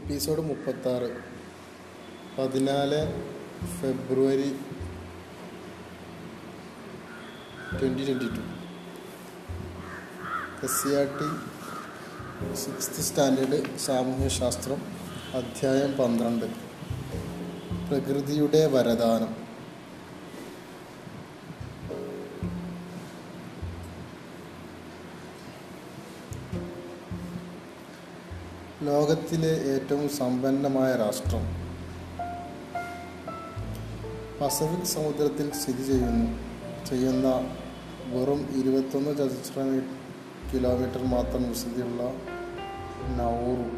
Episode മുപ്പത്താറ്. പതിനാല് ഫെബ്രുവരി twenty twenty two. S C R T sixth standard സാമൂഹ്യശാസ്ത്രം അധ്യായം പന്ത്രണ്ട്. പ്രകൃതിയുടെ വരദാനം. ലോകത്തിലെ ഏറ്റവും സമ്പന്നമായ രാഷ്ട്രം പസഫിക് സമുദ്രത്തിൽ സ്ഥിതി ചെയ്യുന്നു. ചെയ്യുന്ന വെറും ഇരുപത്തൊന്ന് ചതുശ്ര കിലോമീറ്റർ മാത്രം വിസ്തൃതിയുള്ള നൗറു.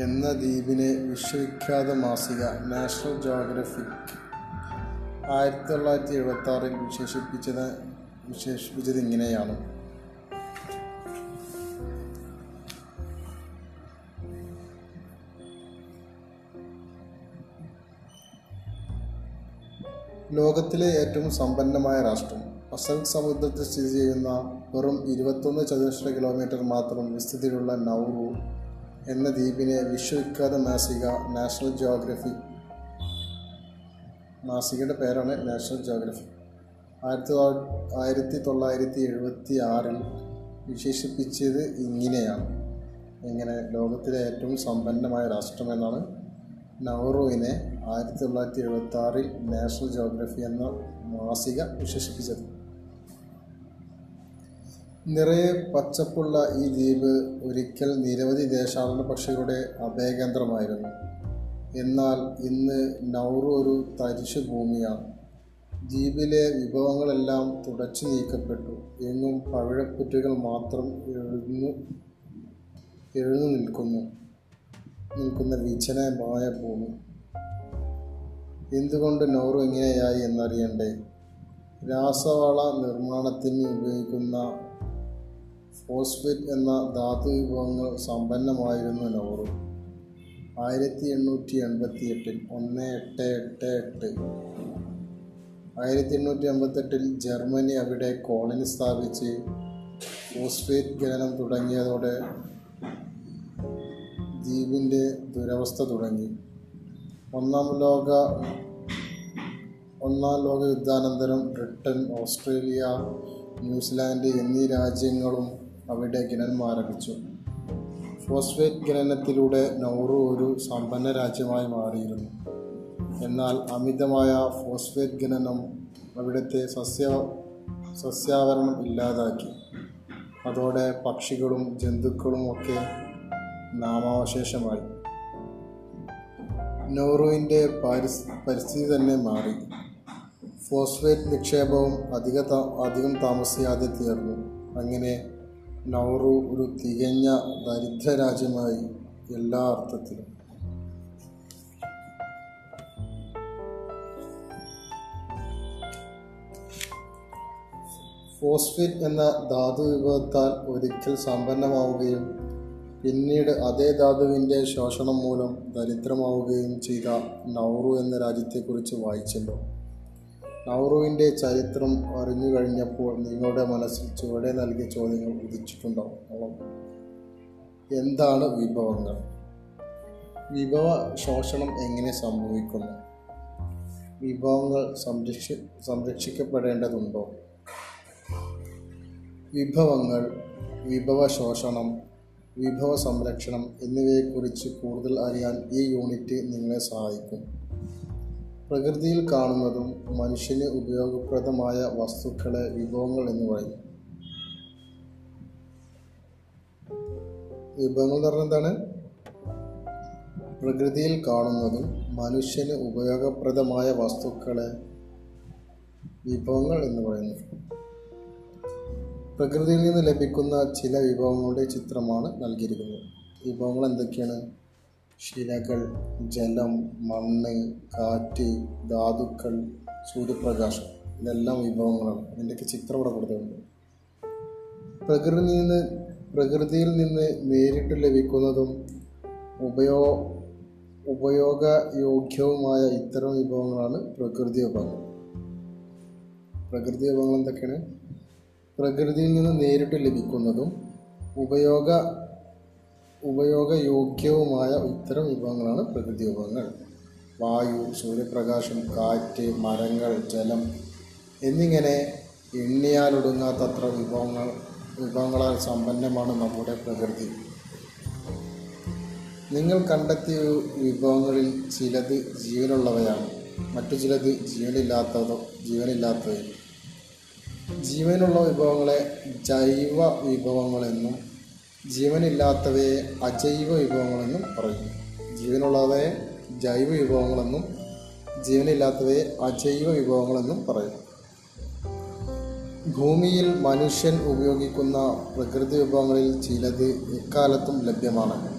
എന്ന ദ്വീപിനെ വിശ്വവിഖ്യാത മാസിക നാഷണൽ ജോഗ്രഫിക് ആയിരത്തി തൊള്ളായിരത്തി എഴുപത്തി ആറിൽ വിശേഷിപ്പിച്ചത് വിശേഷിപ്പിച്ചത് ഇങ്ങനെയാണ് ലോകത്തിലെ ഏറ്റവും സമ്പന്നമായ രാഷ്ട്രം. പസഫിക് സമുദ്രത്തിൽ സ്ഥിതി ചെയ്യുന്ന വെറും ഇരുപത്തൊന്ന് ചതുരശ്ര കിലോമീറ്റർ മാത്രം വിസ്തൃതിയിലുള്ള നൗറു എന്ന ദ്വീപിനെ വിശ്വവിഖ്യാത മാസിക നാഷണൽ ജിയോഗ്രഫി മാസികയുടെ പേരാണ് നാഷണൽ ജോഗ്രഫി ആയിരത്തി ആയിരത്തി തൊള്ളായിരത്തി എഴുപത്തി ആറിൽ വിശേഷിപ്പിച്ചത് ഇങ്ങനെയാണ്. ഇങ്ങനെ ലോകത്തിലെ ഏറ്റവും സമ്പന്നമായ രാഷ്ട്രമെന്നാണ് നൗറുവിനെ ആയിരത്തി തൊള്ളായിരത്തി എഴുപത്തി ആറിൽ നാഷണൽ ജോഗ്രഫി എന്ന മാസിക വിശേഷിപ്പിച്ചത്. നിറയെ പച്ചപ്പുള്ള ഈ ദ്വീപ് ഒരിക്കൽ നിരവധി ദേശാടന പക്ഷികളുടെ അഭയകേന്ദ്രമായിരുന്നു. എന്നാൽ ഇന്ന് നൗറു ഒരു തരിശു ഭൂമിയാണ് ദ്വീപിലെ വിഭവങ്ങളെല്ലാം തുടച്ചു നീക്കപ്പെട്ടു. എന്നും പവിഴപ്പുറ്റുകൾ മാത്രം എഴുന്നു എഴുന്നു നിൽക്കുന്നു. നിൽക്കുന്ന വിജനമായ ഭൂമി. എന്തുകൊണ്ട് നോറു ഇങ്ങനെയായി എന്നറിയണ്ടേ? രാസവള നിർമ്മാണത്തിന് ഉപയോഗിക്കുന്ന ഫോസ്ഫേറ്റ് എന്ന ധാതു വിഭവങ്ങൾ സമ്പന്നമായിരുന്നു നോറു. ആയിരത്തി എണ്ണൂറ്റി എൺപത്തി എട്ടിൽ ഒന്ന് എട്ട് എട്ട് എട്ട് ആയിരത്തി എണ്ണൂറ്റി അമ്പത്തെട്ടിൽ ജർമ്മനി അവിടെ കോളനി സ്ഥാപിച്ച് ഫോസ്ഫേറ്റ് ഖനനം തുടങ്ങിയതോടെ ദ്വീപിന്റെ ദുരവസ്ഥ തുടങ്ങി. ഒന്നാം ലോക ഒന്നാം ലോക യുദ്ധാനന്തരം ബ്രിട്ടൻ ഓസ്ട്രേലിയ ന്യൂസിലാൻഡ് എന്നീ രാജ്യങ്ങളും അവിടെ ഖനനം ആരംഭിച്ചു. ഫോസ്ഫേറ്റ് ഖനനത്തിലൂടെ നൗറു ഒരു സമ്പന്ന രാജ്യമായി മാറിയിരുന്നു. എന്നാൽ അമിതമായ ഫോസ്ഫേറ്റ് ഖനനം അവിടുത്തെ സസ്യ സസ്യാവരണം ഇല്ലാതാക്കി. അതോടെ പക്ഷികളും ജന്തുക്കളും ഒക്കെ നാമാവശേഷമായി. നോറുവിന്റെ പരിസ് പരിസ്ഥിതി തന്നെ മാറി. ഫോസ്ഫേറ്റ് നിക്ഷേപവും അധിക അധികം താമസിയാതെ തീർന്നു. അങ്ങനെ നൗറു ഒരു തികഞ്ഞ ദരിദ്ര രാജ്യമായി എല്ലാ അർത്ഥത്തിലും. ഫോസ്ഫേറ്റ് എന്ന ധാതു വിഭവത്താൽ ഒരിക്കൽ സമ്പന്നമാവുകയും പിന്നീട് അതേ ധാതുവിന്റെ ശോഷണം മൂലം ദരിദ്രമാവുകയും ചെയ്ത നൗറു എന്ന രാജ്യത്തെക്കുറിച്ച് വായിച്ചല്ലോ. നൗറുവിന്റെ ചരിത്രം അറിഞ്ഞു കഴിഞ്ഞപ്പോൾ നിങ്ങളുടെ മനസ്സിൽ ചുവടെ നൽകിയ ചോദ്യങ്ങൾ ഉദിച്ചിട്ടുണ്ടാവും. എന്താണ് വിഭവങ്ങൾ? വിഭവ ശോഷണം എങ്ങനെ സംഭവിക്കുന്നു? വിഭവങ്ങൾ സംരക്ഷി സംരക്ഷിക്കപ്പെടേണ്ടതുണ്ടോ? വിഭവങ്ങൾ വിഭവ ശോഷണം വിഭവ സംരക്ഷണം എന്നിവയെക്കുറിച്ച് കൂടുതൽ അറിയാൻ ഈ യൂണിറ്റ് നിങ്ങളെ സഹായിക്കും. പ്രകൃതിയിൽ കാണുന്നതും മനുഷ്യന് ഉപയോഗപ്രദമായ വസ്തുക്കളെ വിഭവങ്ങൾ എന്ന് പറയും. വിഭവങ്ങൾ എന്ന് പറഞ്ഞാൽ എന്താണ്? പ്രകൃതിയിൽ കാണുന്നതും മനുഷ്യന് ഉപയോഗപ്രദമായ വസ്തുക്കളെ വിഭവങ്ങൾ എന്ന് പറയുന്നു പ്രകൃതിയിൽ നിന്ന് ലഭിക്കുന്ന ചില വിഭവങ്ങളുടെ ചിത്രമാണ് നൽകിയിരിക്കുന്നത്. വിഭവങ്ങൾ എന്തൊക്കെയാണ്? ശിലകൾ ജലം മണ്ണ് കാറ്റ് ധാതുക്കൾ സൂര്യപ്രകാശം. ഇതെല്ലാം വിഭവങ്ങളാണ്. അതിന്റെയൊക്കെ ചിത്രം ഇവിടെ കൊടുത്തിട്ടുണ്ട്. പ്രകൃതിയിൽ നിന്ന് പ്രകൃതിയിൽ നിന്ന് നേരിട്ട് ലഭിക്കുന്നതും ഉപയോ ഉപയോഗയോഗ്യവുമായ ഇത്തരം വിഭവങ്ങളാണ് പ്രകൃതി വിഭവങ്ങൾ. പ്രകൃതി വിഭവങ്ങൾ എന്തൊക്കെയാണ്? പ്രകൃതിയിൽ നിന്ന് നേരിട്ട് ലഭിക്കുന്നതും ഉപയോഗ ഉപയോഗയോഗ്യവുമായ ഇത്തരം വിഭവങ്ങളാണ് പ്രകൃതി വിഭവങ്ങൾ. വായു സൂര്യപ്രകാശം കാറ്റ് മരങ്ങൾ ജലം എന്നിങ്ങനെ എണ്ണിയാലൊടുങ്ങാത്തത്ര വിഭവങ്ങൾ വിഭവങ്ങളാൽ സമ്പന്നമാണ് നമ്മുടെ പ്രകൃതി. നിങ്ങൾ കണ്ടെത്തിയ വിഭവങ്ങളിൽ ചിലത് ജീവനുള്ളവയാണ്. മറ്റു ചിലത് ജീവനില്ലാത്തതോ ജീവനില്ലാത്തവയും ജീവനുള്ള വിഭവങ്ങളെ ജൈവ വിഭവങ്ങളെന്നും ജീവനില്ലാത്തവയെ അജൈവ വിഭവങ്ങളെന്നും പറയുന്നു. ജീവനുള്ളവയെ ജൈവ വിഭവങ്ങളെന്നും ജീവനില്ലാത്തവയെ അജൈവ വിഭവങ്ങളെന്നും പറയുന്നു. ഭൂമിയിൽ മനുഷ്യൻ ഉപയോഗിക്കുന്ന പ്രകൃതി വിഭവങ്ങളിൽ ചിലത് എക്കാലത്തും ലഭ്യമാണ്.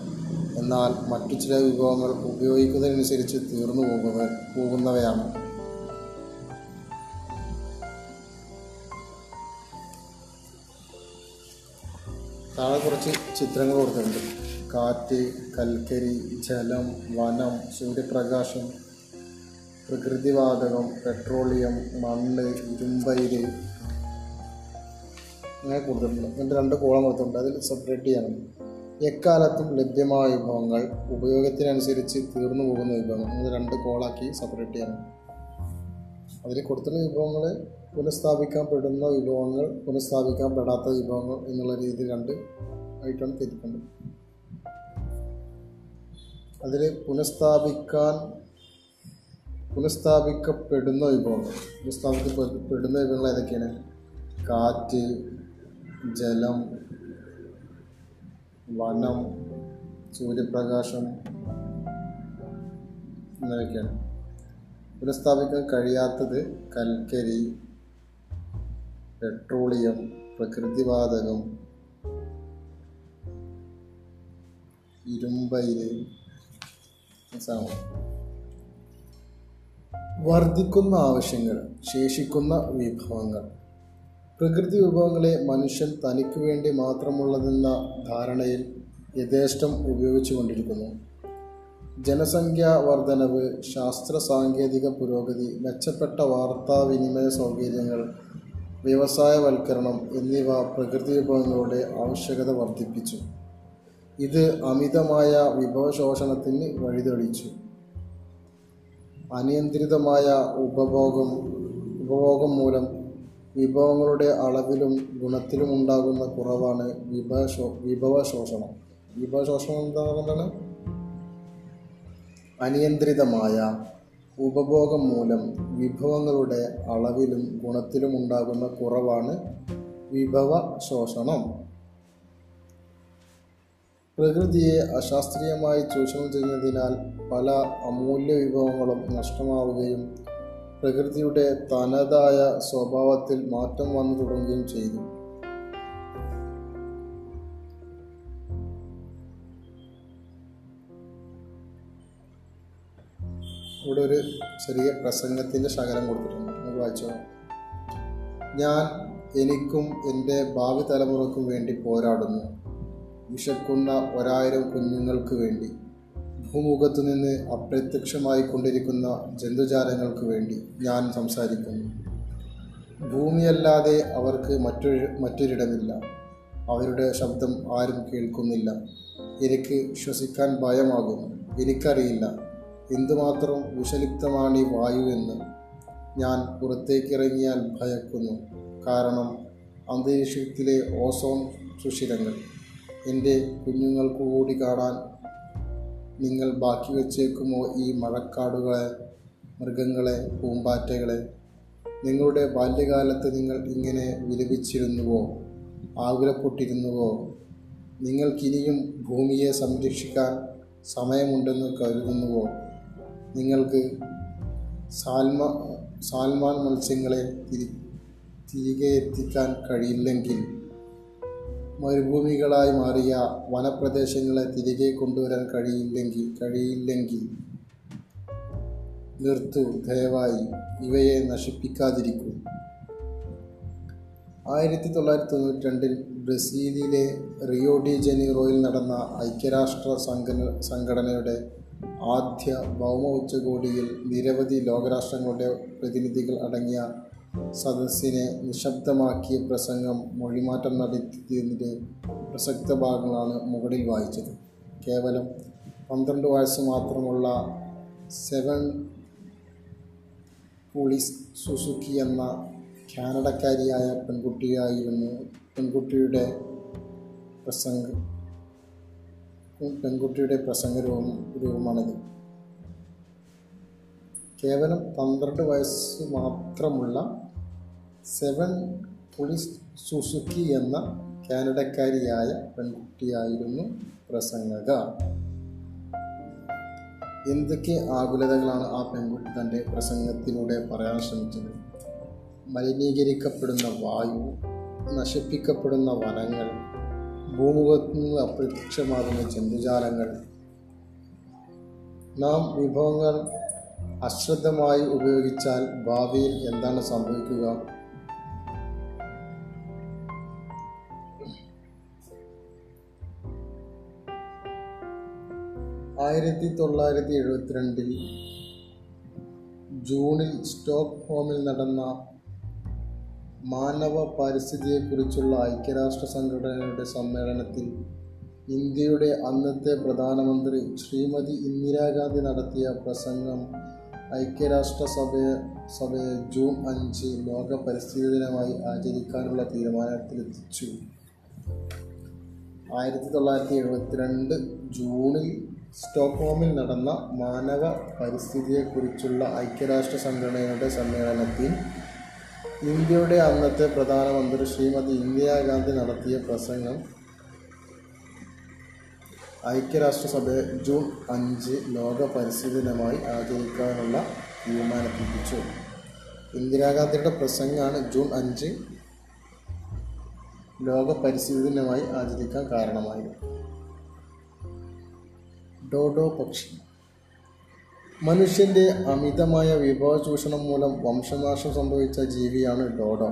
എന്നാൽ മറ്റു ചില വിഭവങ്ങൾ ഉപയോഗിക്കുന്നതിനനുസരിച്ച് തീർന്നു പോകുന്ന പോകുന്നവയാണ്. താഴെ കുറച്ച് ചിത്രങ്ങൾ കൊടുത്തിട്ടുണ്ട്. കാറ്റ് കൽക്കരി ജലം വനം സൂര്യപ്രകാശം പ്രകൃതിവാതകം പെട്രോളിയം മണ്ണ് ഇരുമ്പയിര് അങ്ങനെ കൊടുത്തിട്ടുണ്ട്. എന്നിട്ട് രണ്ട് കോളം കൊടുത്തിട്ടുണ്ട്. അതിൽ സെപ്പറേറ്റ് ചെയ്യണം. എക്കാലത്തും ലഭ്യമായ വിഭവങ്ങൾ ഉപയോഗത്തിനനുസരിച്ച് തീർന്നു പോകുന്ന വിഭവങ്ങൾ. അത് രണ്ട് കോളാക്കി സെപ്പറേറ്റ് ചെയ്യണം. അതിൽ കൊടുത്തുള്ള വിഭവങ്ങൾ പുനഃസ്ഥാപിക്കാൻ പെടുന്ന വിഭവങ്ങൾ പുനഃസ്ഥാപിക്കാൻ പെടാത്ത വിഭവങ്ങൾ എന്നുള്ള രീതിയിൽ രണ്ട് ആയിട്ടാണ് തിരിക്കുന്നത് അതിൽ പുനഃസ്ഥാപിക്കാൻ പുനഃസ്ഥാപിക്കപ്പെടുന്ന വിഭവങ്ങൾ പുനഃസ്ഥാപിക്കപ്പെടുന്ന വിഭവങ്ങൾ ഏതൊക്കെയാണ്? കാറ്റ് ജലം വനം സൂര്യപ്രകാശം എന്നിവയൊക്കെയാണ്. പുനഃസ്ഥാപിക്കാൻ കഴിയാത്തത് കൽക്കരി പെട്രോളിയം പ്രകൃതിവാതകം ഇരുമ്പയിൽ വർദ്ധിക്കുന്ന ആവശ്യങ്ങൾ ശേഷിക്കുന്ന വിഭവങ്ങൾ. പ്രകൃതി വിഭവങ്ങളെ മനുഷ്യൻ തനിക്ക് വേണ്ടി മാത്രമുള്ളതെന്ന ധാരണയിൽ യഥേഷ്ടം ഉപയോഗിച്ചുകൊണ്ടിരിക്കുന്നു ജനസംഖ്യാ വർധനവ് ശാസ്ത്ര സാങ്കേതിക പുരോഗതി മെച്ചപ്പെട്ട വാർത്താവിനിമയ സൗകര്യങ്ങൾ വ്യവസായവൽക്കരണം എന്നിവ പ്രകൃതി വിഭവങ്ങളുടെ ആവശ്യകത വർദ്ധിപ്പിച്ചു. ഇത് അമിതമായ വിഭവശോഷണത്തിന് വഴിതെളിച്ചു അനിയന്ത്രിതമായ ഉപഭോഗം ഉപഭോഗം മൂലം വിഭവങ്ങളുടെ അളവിലും ഗുണത്തിലും ഉണ്ടാകുന്ന കുറവാണ് വിഭവശോ വിഭവശോഷണം. വിഭവശോഷണം എന്താ അനിയന്ത്രിതമായ ഉപഭോഗം മൂലം വിഭവങ്ങളുടെ അളവിലും ഗുണത്തിലും ഉണ്ടാകുന്ന കുറവാണ് വിഭവ ശോഷണം. പ്രകൃതിയെ അശാസ്ത്രീയമായി ചൂഷണം ചെയ്യുന്നതിനാൽ പല അമൂല്യ വിഭവങ്ങളും നഷ്ടമാവുകയും പ്രകൃതിയുടെ തനതായ സ്വഭാവത്തിൽ മാറ്റം വന്നു തുടങ്ങുകയും ചെയ്തു. ഇവിടെ ഒരു ചെറിയ പ്രസംഗത്തിന്റെ ശകലം കൊടുത്തിട്ടുണ്ട്. നമുക്ക് വായിച്ചോ ഞാൻ എനിക്കും എന്റെ ഭാവി തലമുറക്കും വേണ്ടി പോരാടുന്നു. വിശക്കുന്ന ഒരായിരം കുഞ്ഞുങ്ങൾക്ക് വേണ്ടി ഭൂമുഖത്തു നിന്ന് അപ്രത്യക്ഷമായി കൊണ്ടിരിക്കുന്ന ജന്തുജാലങ്ങൾക്ക് വേണ്ടി ഞാൻ സംസാരിക്കുന്നു. ഭൂമിയല്ലാതെ അവർക്ക് മറ്റൊരു മറ്റൊരിടമില്ല. അവരുടെ ശബ്ദം ആരും കേൾക്കുന്നില്ല. എനിക്ക് ശ്വസിക്കാൻ ഭയമാകുന്നു. എനിക്കറിയില്ല. എന്തുമാത്രം വിഷലിപ്തമാണ് ഈ വായു എന്ന് ഞാൻ പുറത്തേക്കിറങ്ങിയാൽ ഭയക്കുന്നു. കാരണം അന്തരീക്ഷത്തിലെ ഓസോൺ സുഷിരങ്ങൾ എന്റെ കുഞ്ഞുങ്ങൾക്ക് കൂടി കാണാൻ നിങ്ങൾ ബാക്കി വച്ചേക്കുമോ ഈ മഴക്കാടുകളെ മൃഗങ്ങളെ പൂമ്പാറ്റകളെ? നിങ്ങളുടെ ബാല്യകാലത്ത് നിങ്ങൾ ഇങ്ങനെ വിലപിച്ചിരുന്നുവോ? ആകുലപ്പെട്ടിരുന്നുവോ? നിങ്ങൾക്കിനിയും ഭൂമിയെ സംരക്ഷിക്കാൻ സമയമുണ്ടെന്ന് കരുതുന്നുവോ? നിങ്ങൾക്ക് സാൽമ സാൽമാൻ മത്സ്യങ്ങളെ തിരി തിരികെ എത്തിക്കാൻ കഴിയില്ലെങ്കിൽ മരുഭൂമികളായി മാറിയ വനപ്രദേശങ്ങളെ തിരികെ കൊണ്ടുവരാൻ കഴിയില്ലെങ്കിൽ കഴിയില്ലെങ്കിൽ നിർത്തു ദയവായി ഇവയെ നശിപ്പിക്കാതിരിക്കൂ. ആയിരത്തി തൊള്ളായിരത്തി തൊണ്ണൂറ്റി രണ്ടിൽ ബ്രസീലിലെ റിയോ ഡി ജനീറോയിൽ നടന്ന ഐക്യരാഷ്ട്ര സംഘ സംഘടനയുടെ ആദ്യ ഭൗമ ഉച്ചകോടിയിൽ നിരവധി ലോകരാഷ്ട്രങ്ങളുടെ പ്രതിനിധികൾ അടങ്ങിയ സദസ്സിനെ നിശബ്ദമാക്കിയ പ്രസംഗം മൊഴിമാറ്റം നടത്തിയതിന്റെ പ്രസക്ത ഭാഗങ്ങളാണ് മുകളിൽ വായിച്ചത്. കേവലം പന്ത്രണ്ട് വയസ്സ് മാത്രമുള്ള സെവൻ പുളിസ് സുസുക്കി എന്ന കാനഡക്കാരിയായ പെൺകുട്ടിയായിരുന്നു പെൺകുട്ടിയുടെ പ്രസംഗ. പെൺകുട്ടിയുടെ പ്രസംഗ രൂപം രൂപമാണിത്. കേവലം പന്ത്രണ്ട് വയസ്സ് മാത്രമുള്ള സെവൻ പുളിസ് സുസുക്കി എന്ന കാനഡക്കാരിയായ പെൺകുട്ടിയായിരുന്നു പ്രസംഗക. എന്തൊക്കെ ആകുലതകളാണ് ആ പെൺകുട്ടി തന്റെ പ്രസംഗത്തിലൂടെ പറയാൻ ശ്രമിച്ചത്? മലിനീകരിക്കപ്പെടുന്ന വായു നശിപ്പിക്കപ്പെടുന്ന വനങ്ങൾ ഭൂമുഖത്ത് നിന്ന് അപ്രത്യക്ഷമാകുന്ന ജന്തുജാലങ്ങൾ. നാം വിഭവങ്ങൾ അശ്രദ്ധമായി ഉപയോഗിച്ചാൽ ഭാവിയിൽ എന്താണ് സംഭവിക്കുക? ആയിരത്തി തൊള്ളായിരത്തി എഴുപത്തിരണ്ടിൽ ജൂണിൽ സ്റ്റോക്ക് ഹോമിൽ നടന്ന മാനവ പരിസ്ഥിതിയെക്കുറിച്ചുള്ള ഐക്യരാഷ്ട്ര സംഘടനയുടെ സമ്മേളനത്തിൽ ഇന്ത്യയുടെ അന്നത്തെ പ്രധാനമന്ത്രി ശ്രീമതി ഇന്ദിരാഗാന്ധി നടത്തിയ പ്രസംഗം ഐക്യരാഷ്ട്ര സഭയെ സഭയെ ജൂൺ അഞ്ച് ലോക പരിസ്ഥിതി ദിനമായി ആചരിക്കാനുള്ള തീരുമാനത്തിലെത്തിച്ചു. ആയിരത്തി തൊള്ളായിരത്തി എഴുപത്തിരണ്ട് ജൂണിൽ സ്റ്റോക്ക്ഹോമിൽ നടന്ന മാനവ പരിസ്ഥിതിയെക്കുറിച്ചുള്ള ഐക്യരാഷ്ട്ര സംഘടനയുടെ സമ്മേളനത്തിൽ ഇന്ത്യയുടെ അന്നത്തെ പ്രധാനമന്ത്രി ശ്രീമതി ഇന്ദിരാഗാന്ധി നടത്തിയ പ്രസംഗം ഐക്യരാഷ്ട്രസഭയെ ജൂൺ അഞ്ച് ലോക പരിസ്ഥിതി ദിനമായി ആചരിക്കാനുള്ള തീരുമാനത്തിപ്പിച്ചു ഇന്ദിരാഗാന്ധിയുടെ പ്രസംഗമാണ് ജൂൺ അഞ്ച് ലോക പരിസ്ഥിതി ദിനമായി ആചരിക്കാൻ കാരണമായത്. ഡോഡോ പക്ഷി മനുഷ്യന്റെ അമിതമായ വിഭവ ചൂഷണം മൂലം വംശനാശം സംഭവിച്ച ജീവിയാണ് ഡോഡോ.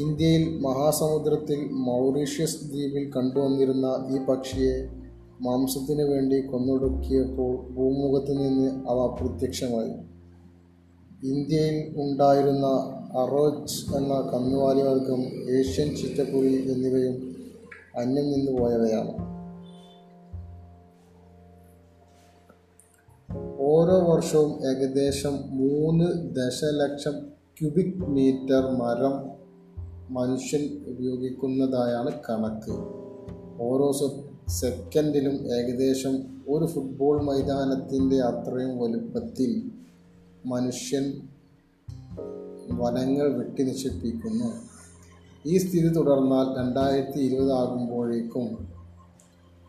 ഇന്ത്യയിൽ മഹാസമുദ്രത്തിൽ മൗറീഷ്യസ് ദ്വീപിൽ കണ്ടുവന്നിരുന്ന ഈ പക്ഷിയെ മാംസത്തിന് വേണ്ടി കൊന്നൊടുക്കിയപ്പോൾ ഭൂമുഖത്ത് നിന്ന് അവ പ്രത്യക്ഷമായി. ഇന്ത്യയിൽ ഉണ്ടായിരുന്ന അറോച്ച് എന്ന കന്നുകാലി വർഗം ഏഷ്യൻ ചിറ്റപ്പുലി എന്നിവയും അന്യം നിന്നു ഓരോ വർഷവും ഏകദേശം മൂന്ന് ദശലക്ഷം ക്യൂബിക് മീറ്റർ മരം മനുഷ്യൻ ഉപയോഗിക്കുന്നതായാണ് കണക്ക്. ഓരോ സെക്കൻഡിലും ഏകദേശം ഒരു ഫുട്ബോൾ മൈതാനത്തിന്റെ അത്രയും വലുപ്പത്തിൽ മനുഷ്യൻ വനങ്ങൾ വെട്ടി നശിപ്പിക്കുന്നു ഈ സ്ഥിതി തുടർന്നാൽ രണ്ടായിരത്തി ഇരുപതാകുമ്പോഴേക്കും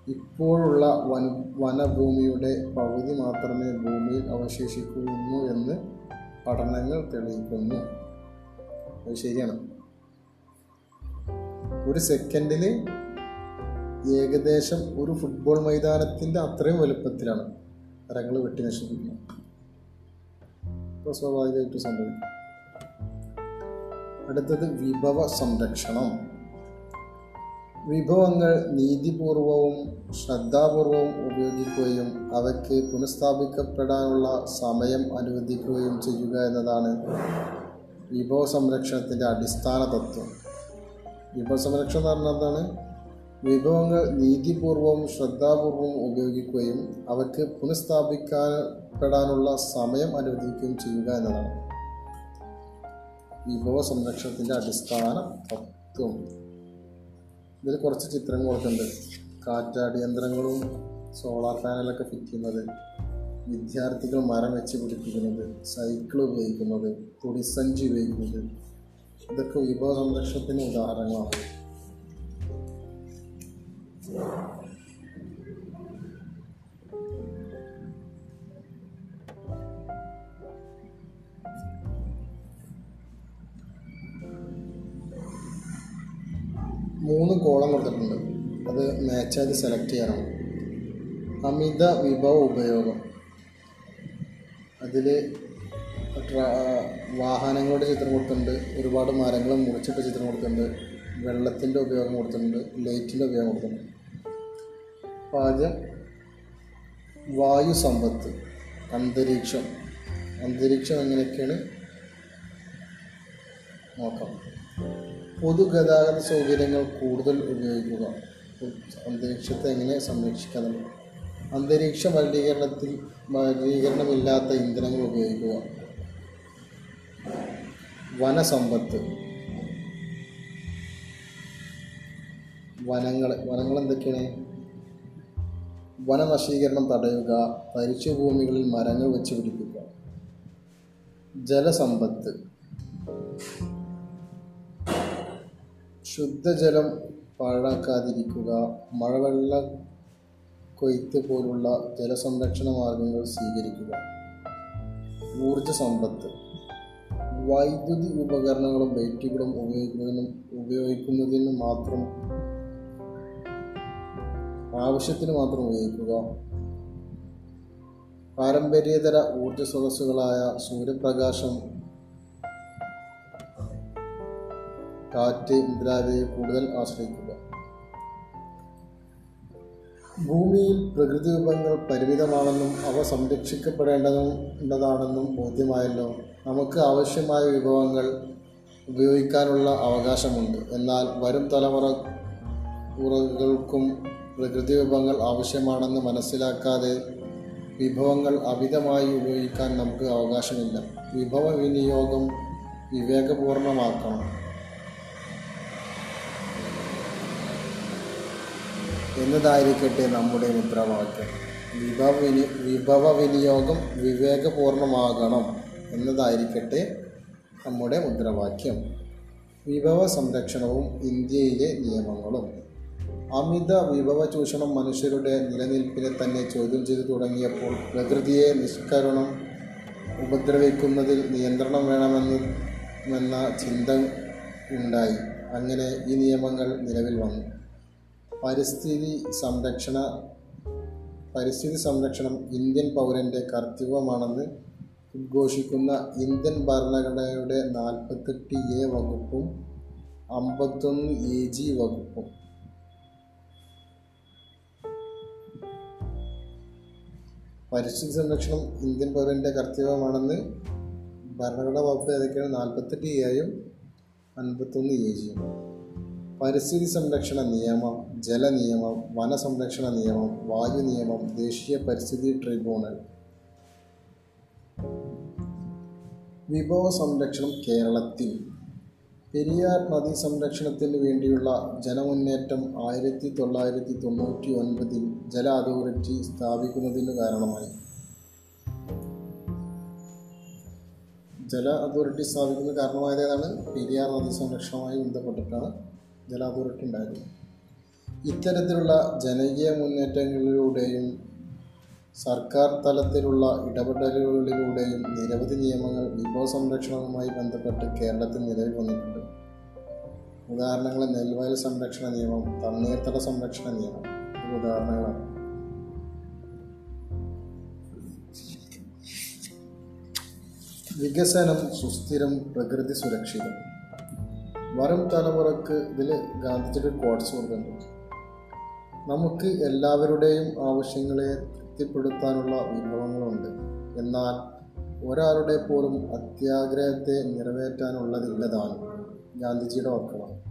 ഇപ്പോഴുള്ള വൻ വനഭൂമിയുടെ പകുതി മാത്രമേ ഭൂമിയിൽ അവശേഷിക്കുന്നു എന്ന് പഠനങ്ങൾ തെളിയിക്കുന്നു. അത് ശരിയാണ്. ഒരു സെക്കൻഡിൽ ഏകദേശം ഒരു ഫുട്ബോൾ മൈതാനത്തിന്റെ അത്രയും വലുപ്പത്തിലാണ് മരങ്ങൾ വെട്ടി നശിപ്പിക്കുന്നത്. അപ്പോൾ സ്വാഭാവികമായിട്ടും സംഭവിക്കും. അടുത്തത് വിഭവ സംരക്ഷണം. വിഭവങ്ങൾ നീതിപൂർവവും ശ്രദ്ധാപൂർവവും ഉപയോഗിക്കുകയും അവയ്ക്ക് പുനഃസ്ഥാപിക്കപ്പെടാനുള്ള സമയം അനുവദിക്കുകയും ചെയ്യുക എന്നതാണ് വിഭവ സംരക്ഷണത്തിന്റെ അടിസ്ഥാന തത്വം. വിഭവ സംരക്ഷണം എന്ന് പറഞ്ഞാൽ എന്താണ്? വിഭവങ്ങൾ നീതിപൂർവവും ശ്രദ്ധാപൂർവവും ഉപയോഗിക്കുകയും അവയ്ക്ക് പുനഃസ്ഥാപിക്കപ്പെടാനുള്ള സമയം അനുവദിക്കുകയും ചെയ്യുക എന്നതാണ് വിഭവ സംരക്ഷണത്തിന്റെ അടിസ്ഥാന തത്വം. ഇതിൽ കുറച്ച് ചിത്രങ്ങൾ കൊടുക്കുന്നുണ്ട് കാറ്റാടി യന്ത്രങ്ങളും സോളാർ പാനലൊക്കെ ഫിറ്റ് ചെയ്യുന്നത്. വിദ്യാർത്ഥികൾ മരം വെച്ച് പിടിപ്പിക്കുന്നത്. സൈക്കിൾ ഉപയോഗിക്കുന്നത്. തുണിസഞ്ചി ഉപയോഗിക്കുന്നത്. ഇതൊക്കെ വിഭവ സംരക്ഷണത്തിന് ഉദാഹരണങ്ങളാണ്. മൂന്ന് കോളം കൊടുത്തിട്ടുണ്ട്. അത് മാച്ചായിട്ട് സെലക്ട് ചെയ്യണം അമിത വിഭവ ഉപയോഗം. അതിൽ വാഹനങ്ങളുടെ ചിത്രം കൊടുത്തിട്ടുണ്ട്. ഒരുപാട് മരങ്ങൾ മുറിച്ചിട്ട് ചിത്രം കൊടുത്തിട്ടുണ്ട്. വെള്ളത്തിന്റെ ഉപയോഗം കൊടുത്തിട്ടുണ്ട്. ലൈറ്റിന്റെ ഉപയോഗം കൊടുത്തിട്ടുണ്ട്. ആദ്യം വായു സമ്പത്ത്. അന്തരീക്ഷം. അന്തരീക്ഷം എങ്ങനെയൊക്കെയാണ്? നോക്കാം. പൊതുഗതാഗത സൗകര്യങ്ങൾ കൂടുതൽ ഉപയോഗിക്കുക. അന്തരീക്ഷത്തെ എങ്ങനെ സംരക്ഷിക്കാൻ അന്തരീക്ഷ മലിനീകരണത്തിൽ മലിനീകരണമില്ലാത്ത ഇന്ധനങ്ങൾ ഉപയോഗിക്കുക. വനസമ്പത്ത്. വനങ്ങൾ വനങ്ങൾ എന്തൊക്കെയാണ്? വനനശീകരണം തടയുക തരിച്ചു ഭൂമികളിൽ മരങ്ങൾ വെച്ച് പിടിപ്പിക്കുക. ജലസമ്പത്ത്. ശുദ്ധജലം പാഴാക്കാതിരിക്കുക മഴവെള്ള കൊയ്ത്ത് പോലുള്ള ജലസംരക്ഷണ മാർഗങ്ങൾ സ്വീകരിക്കുക. ഊർജ സമ്പത്ത് വൈദ്യുതി ഉപകരണങ്ങളും ബൈറ്റുകളും ഉപയോഗിക്കുന്നതിനും ഉപയോഗിക്കുന്നതിന് മാത്രം ആവശ്യത്തിന് മാത്രം ഉപയോഗിക്കുക. പാരമ്പര്യേതര ഊർജ സ്രോതസ്സുകളായ സൂര്യപ്രകാശം കാറ്റ് മുതലായവയെ കൂടുതൽ ആശ്രയിക്കുക. ഭൂമിയിൽ പ്രകൃതി വിഭവങ്ങൾ പരിമിതമാണെന്നും അവ സംരക്ഷിക്കപ്പെടേണ്ടതാണെന്നും ബോധ്യമായല്ലോ. നമുക്ക് ആവശ്യമായ വിഭവങ്ങൾ ഉപയോഗിക്കാനുള്ള അവകാശമുണ്ട്. എന്നാൽ വരും തലമുറ ഉറകൾക്കും പ്രകൃതി വിഭവങ്ങൾ ആവശ്യമാണെന്ന് മനസ്സിലാക്കാതെ വിഭവങ്ങൾ അമിതമായി ഉപയോഗിക്കാൻ നമുക്ക് അവകാശമില്ല. വിഭവ വിനിയോഗം വിവേകപൂർണമാക്കണം. എന്നതായിരിക്കട്ടെ നമ്മുടെ മുദ്രാവാക്യം. വിഭവ വിനി വിഭവ വിനിയോഗം വിവേകപൂർണമാകണം എന്നതായിരിക്കട്ടെ നമ്മുടെ മുദ്രാവാക്യം. വിഭവ സംരക്ഷണവും ഇന്ത്യയിലെ നിയമങ്ങളും. അമിത വിഭവ ചൂഷണം മനുഷ്യരുടെ നിലനിൽപ്പിനെ തന്നെ ചോദ്യം ചെയ്തു തുടങ്ങിയപ്പോൾ പ്രകൃതിയെ നിഷ്കരണം ഉപദ്രവിക്കുന്നതിൽ നിയന്ത്രണം വേണമെന്ന് എന്ന ചിന്ത ഉണ്ടായി. അങ്ങനെ ഈ നിയമങ്ങൾ നിലവിൽ വന്നു. പരിസ്ഥിതി സംരക്ഷണ പരിസ്ഥിതി സംരക്ഷണം ഇന്ത്യൻ പൗരന്റെ കർത്തവ്യമാണെന്ന് ഉദ്ഘോഷിക്കുന്ന ഇന്ത്യൻ ഭരണഘടനയുടെ നാൽപ്പത്തെട്ട് എ വകുപ്പും അമ്പത്തൊന്ന് എ ജി വകുപ്പും. പരിസ്ഥിതി സംരക്ഷണം ഇന്ത്യൻ പൗരന്റെ കർത്തവ്യമാണെന്ന് ഭരണഘടനാ വകുപ്പ് ഏതൊക്കെയാണ്? നാൽപ്പത്തെട്ട് എയും അൻപത്തൊന്ന് എ ജിയും. പരിസ്ഥിതി സംരക്ഷണ നിയമം ജല നിയമം വനസംരക്ഷണ നിയമം വായു നിയമം ദേശീയ പരിസ്ഥിതി ട്രിബ്യൂണൽ. വിഭവ സംരക്ഷണം കേരളത്തിൽ. പെരിയാർ നദീ സംരക്ഷണത്തിന് വേണ്ടിയുള്ള ജനമുന്നേറ്റം ആയിരത്തി തൊള്ളായിരത്തി തൊണ്ണൂറ്റി ഒൻപതിൽ ജല അതോറിറ്റി സ്ഥാപിക്കുന്നതിന് കാരണമായി. ജല അതോറിറ്റി സ്ഥാപിക്കുന്ന കാരണമായതാണ് പെരിയാർ നദീ സംരക്ഷണവുമായി ബന്ധപ്പെട്ടിട്ടാണ് ജല അതോറിറ്റി ഇത്തരത്തിലുള്ള ജനകീയ മുന്നേറ്റങ്ങളിലൂടെയും സർക്കാർ തലത്തിലുള്ള ഇടപെടലുകളിലൂടെയും നിരവധി നിയമങ്ങൾ വിഭവ സംരക്ഷണവുമായി ബന്ധപ്പെട്ട് കേരളത്തിൽ നിലവിൽ വന്നിട്ടുണ്ട് ഉദാഹരണങ്ങൾ നെൽവയൽ സംരക്ഷണ നിയമം തണ്ണീർത്തട സംരക്ഷണ നിയമം ഉദാഹരണങ്ങളാണ്. വികസനം സുസ്ഥിരം പ്രകൃതി സുരക്ഷിതം. വരും തലമുറയ്ക്ക് ഇതിൽ ഗാന്ധിജിയുടെ കോട്സ് കൊടുക്കുന്നുണ്ട് നമുക്ക് എല്ലാവരുടെയും ആവശ്യങ്ങളെ തൃപ്തിപ്പെടുത്താനുള്ള വിഭവങ്ങളുണ്ട്. എന്നാൽ ഒരാളുടെ പോലും അത്യാഗ്രഹത്തെ നിറവേറ്റാനുള്ളതില്ലതാണ് ഗാന്ധിജിയുടെ വാക്കുകളാണ്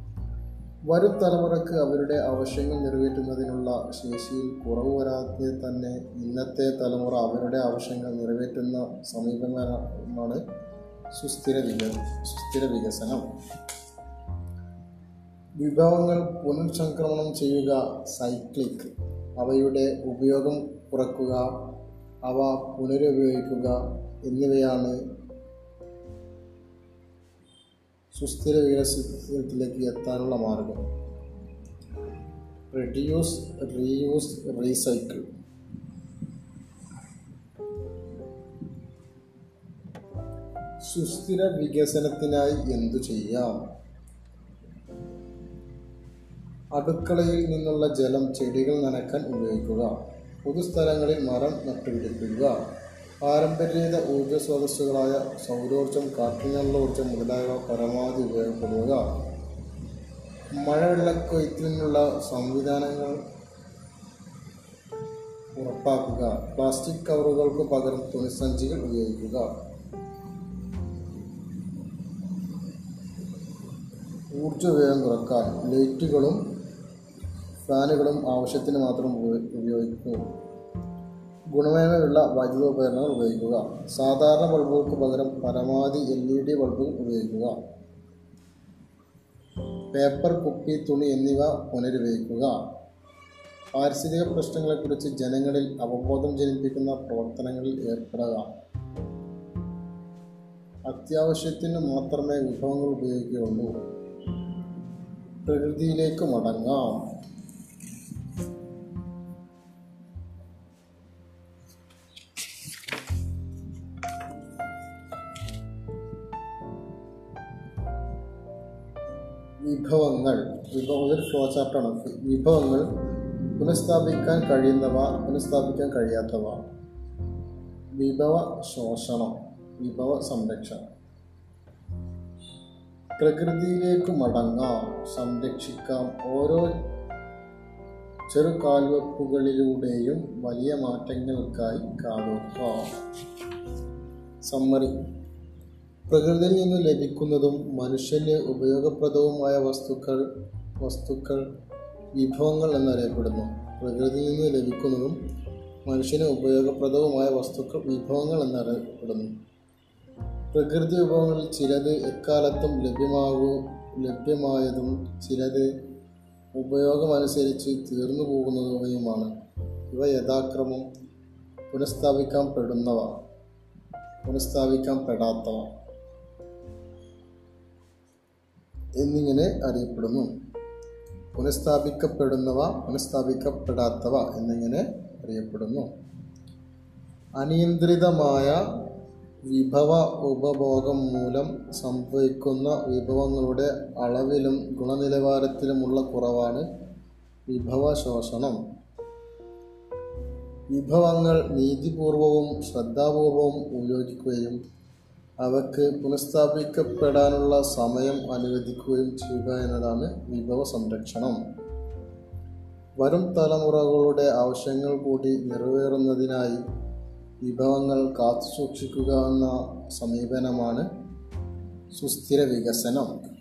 വരും തലമുറയ്ക്ക് അവരുടെ ആവശ്യങ്ങൾ നിറവേറ്റുന്നതിനുള്ള ശേഷിയിൽ കുറവ് വരാതെ തന്നെ ഇന്നത്തെ തലമുറ അവരുടെ ആവശ്യങ്ങൾ നിറവേറ്റുന്ന സമീപനമാണ് സുസ്ഥിര വിക സുസ്ഥിര വികസനം. വിഭവങ്ങൾ പുനഃസംക്രമണം ചെയ്യുക സൈക്ലിക് അവയുടെ ഉപയോഗം കുറക്കുക അവ പുനരുപയോഗിക്കുക എന്നിവയാണ് സുസ്ഥിര വികസനത്തിലേക്ക് എത്താനുള്ള മാർഗം. റെഡ്യൂസ് റീയൂസ് റീസൈക്കിൾ സുസ്ഥിര വികസനത്തിനായി എന്തു ചെയ്യാം? അടുക്കളയിൽ നിന്നുള്ള ജലം ചെടികൾ നനയ്ക്കാൻ ഉപയോഗിക്കുക. പൊതുസ്ഥലങ്ങളിൽ മരം നട്ടുപിടിപ്പിക്കുക. പാരമ്പര്യേത ഊർജ സ്രോതസ്സുകളായ സൗരോർജം കാറ്റിനുള്ള ഊർജം മുതലായവ പരമാവധി ഉപയോഗപ്പെടുക. മഴവെള്ളക്കൊയ്ത്തിനുള്ള സംവിധാനങ്ങൾ ഉറപ്പാക്കുക. പ്ലാസ്റ്റിക് കവറുകൾക്ക് പകരം തുണിസഞ്ചികൾ ഉപയോഗിക്കുക. ഊർജ ഉപയോഗം കുറയ്ക്കാൻ ലൈറ്റുകളും ഫാനുകളും ആവശ്യത്തിന് മാത്രം ഉപയോ- ഗുണമേന്മയുള്ള ഗുണമേന്മയുള്ള വൈദ്യുതോപകരണങ്ങൾ ഉപയോഗിക്കുക. സാധാരണ ബൾബുകൾക്ക് പകരം പരമാവധി എൽ ഇ ഡി ബൾബുകൾ ഉപയോഗിക്കുക. പേപ്പർ കുപ്പി തുണി എന്നിവ പുനരുപയോഗിക്കുക. പാരിസ്ഥിതിക പ്രശ്നങ്ങളെക്കുറിച്ച് ജനങ്ങളിൽ അവബോധം ജനിപ്പിക്കുന്ന പ്രവർത്തനങ്ങളിൽ ഏർപ്പെടുക. അത്യാവശ്യത്തിന് മാത്രമേ വിഭവങ്ങൾ ഉപയോഗിക്കുകയുള്ളൂ. പ്രകൃതിയിലേക്ക് മടങ്ങാം. വിഭവ ഒരു ഫ്ലോ ചാർട്ടാണ് വിഭവങ്ങൾ പുനഃസ്ഥാപിക്കാൻ കഴിയുന്നവ പുനഃസ്ഥാപിക്കാൻ കഴിയാത്തവ. വിഭവ ശോഷണം വിഭവ സംരക്ഷണം. പ്രകൃതിയിലേക്ക് മടങ്ങാം സംരക്ഷിക്കാം. ഓരോ ചെറു കാൽവെപ്പുകളിലൂടെയും വലിയ മാറ്റങ്ങൾക്കായി കാണുക സമ്മറി. പ്രകൃതിയിൽ നിന്ന് ലഭിക്കുന്നതും മനുഷ്യന് ഉപയോഗപ്രദവുമായ വസ്തുക്കൾ വസ്തുക്കൾ വിഭവങ്ങൾ എന്നറിയപ്പെടുന്നു. പ്രകൃതിയിൽ നിന്ന് ലഭിക്കുന്നതും മനുഷ്യന് ഉപയോഗപ്രദവുമായ വസ്തുക്കൾ വിഭവങ്ങൾ എന്നറിയപ്പെടുന്നു. പ്രകൃതി വിഭവങ്ങളിൽ ചിലത് എക്കാലത്തും ലഭ്യമാകും ലഭ്യമായതും ചിലത് ഉപയോഗമനുസരിച്ച് തീർന്നു പോകുന്നവയുമാണ് ഇവ യഥാക്രമം പുനഃസ്ഥാപിക്കാൻ പെടുന്നവ പുനഃസ്ഥാപിക്കാൻ പെടാത്തവ എന്നിങ്ങനെ അറിയപ്പെടുന്നു. പുനഃസ്ഥാപിക്കപ്പെടുന്നവ പുനഃസ്ഥാപിക്കപ്പെടാത്തവ എന്നിങ്ങനെ അറിയപ്പെടുന്നു. അനിയന്ത്രിതമായ വിഭവ ഉപഭോഗം മൂലം സംഭവിക്കുന്ന വിഭവങ്ങളുടെ അളവിലും ഗുണനിലവാരത്തിലുമുള്ള കുറവാണ് വിഭവ ശോഷണം വിഭവങ്ങൾ നീതിപൂർവവും ശ്രദ്ധാപൂർവവും ഉപയോഗിക്കുകയും അവയ്ക്ക് പുനഃസ്ഥാപിക്കപ്പെടാനുള്ള സമയം അനുവദിക്കുകയും ചെയ്യുക എന്നതാണ് വിഭവ സംരക്ഷണം. വരും തലമുറകളുടെ ആവശ്യങ്ങൾ കൂടി നിറവേറുന്നതിനായി വിഭവങ്ങൾ കാത്തുസൂക്ഷിക്കുക എന്ന സമീപനമാണ് സുസ്ഥിര വികസനം.